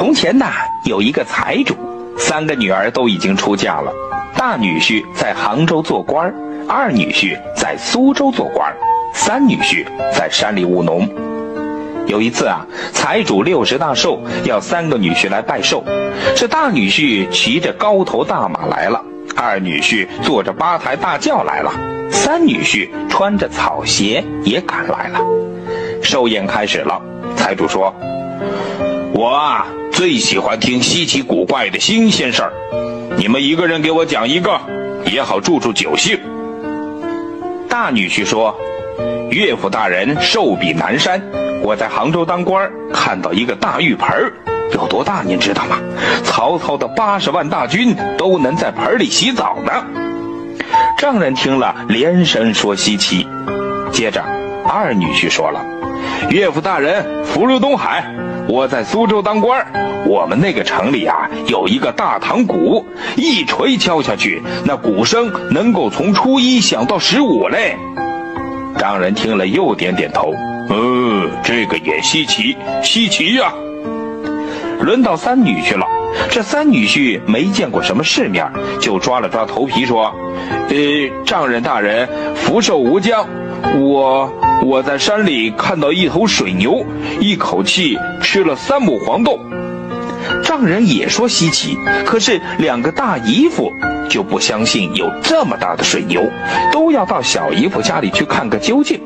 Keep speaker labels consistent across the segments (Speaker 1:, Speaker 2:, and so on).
Speaker 1: 从前呐，有一个财主，三个女儿都已经出嫁了。大女婿在杭州做官二女婿在苏州做官三女婿在山里务农。有一次啊，财主六十大寿，要三个女婿来拜寿。这大女婿骑着高头大马来了，二女婿坐着八抬大轿来了，三女婿穿着草鞋也赶来了。寿宴开始了，财主说：“我啊。”最喜欢听稀奇古怪的新鲜事儿，你们一个人给我讲一个，也好助助酒兴。大女婿说：“岳父大人寿比南山，我在杭州当官，看到一个大浴盆有多大？您知道吗？曹操的八十万大军都能在盆里洗澡呢。”丈人听了连声说稀奇。接着，二女婿说了：“岳父大人福如东海。”我在苏州当官我们那个城里啊有一个大堂鼓，一锤敲下去，那鼓声能够从初一响到十五嘞。丈人听了又点点头，嗯，这个也稀奇，稀奇呀。轮到三女婿了，这三女婿没见过什么世面，就抓了抓头皮说：“呃，丈人大人福寿无疆，我。”我在山里看到一头水牛，一口气吃了三亩黄豆。丈人也说稀奇，可是两个大姨夫就不相信有这么大的水牛，都要到小姨夫家里去看个究竟。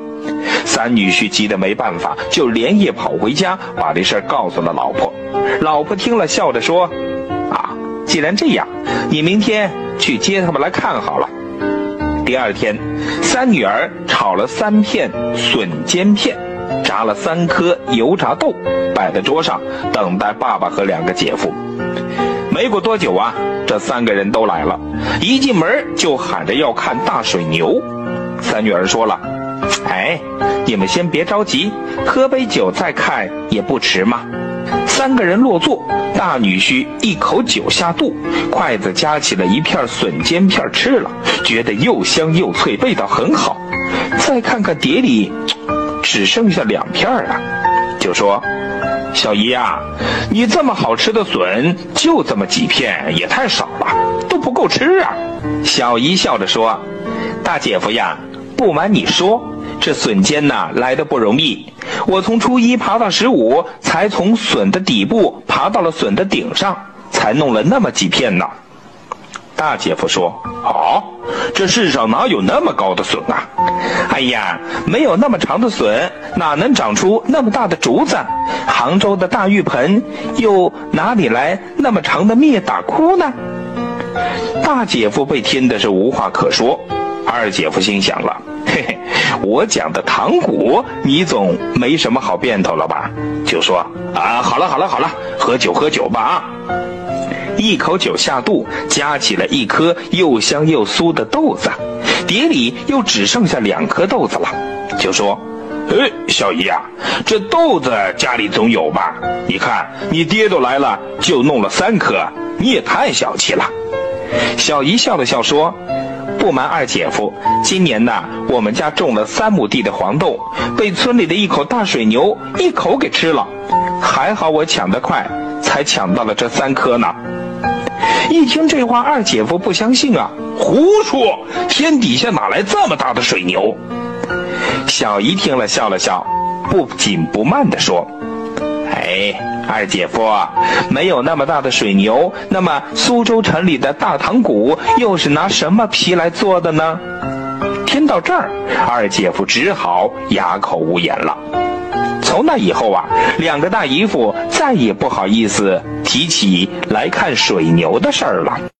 Speaker 1: 三女婿急得没办法，就连夜跑回家，把这事儿告诉了老婆。老婆听了，笑着说：“啊，既然这样，你明天去接他们来看好了。”第二天，三女儿炒了三片笋尖片，炸了三颗油炸豆，摆在桌上，等待爸爸和两个姐夫。没过多久啊，这三个人都来了，一进门就喊着要看大水牛。三女儿说了：“哎，你们先别着急，喝杯酒再看也不迟嘛。”三个人落座，大女婿一口酒下肚，筷子夹起了一片笋尖片吃了，觉得又香又脆，味道很好。再看看碟里，只剩下两片了，就说：“小姨呀，你这么好吃的笋，就这么几片，也太少了，都不够吃啊。”小姨笑着说：“大姐夫呀，不瞒你说，这笋尖呐来的不容易。”我从初一爬到十五，才从笋的底部爬到了笋的顶上，才弄了那么几片呢。大姐夫说：“哦，这世上哪有那么高的笋啊？哎呀，没有那么长的笋，哪能长出那么大的竹子？杭州的大浴盆又哪里来那么长的灭打窟呢？”大姐夫被听的是无话可说，二姐夫心想了。嘿嘿，我讲的糖果，你总没什么好变头了吧？就说啊，好了好了好了，喝酒喝酒吧啊！一口酒下肚，夹起了一颗又香又酥的豆子，碟里又只剩下两颗豆子了。就说，哎，小姨啊，这豆子家里总有吧？你看你爹都来了，就弄了三颗，你也太小气了。小姨笑了笑说。不瞒二姐夫，今年呢，我们家种了三亩地的黄豆，被村里的一口大水牛一口给吃了。还好我抢得快，才抢到了这三颗呢。一听这话，二姐夫不相信啊，胡说！天底下哪来这么大的水牛？小姨听了笑了笑，不紧不慢地说：“哎。”二姐夫，没有那么大的水牛，那么苏州城里的大堂鼓又是拿什么皮来做的呢？听到这儿，二姐夫只好哑口无言了。从那以后啊，两个大姨夫再也不好意思提起来看水牛的事儿了。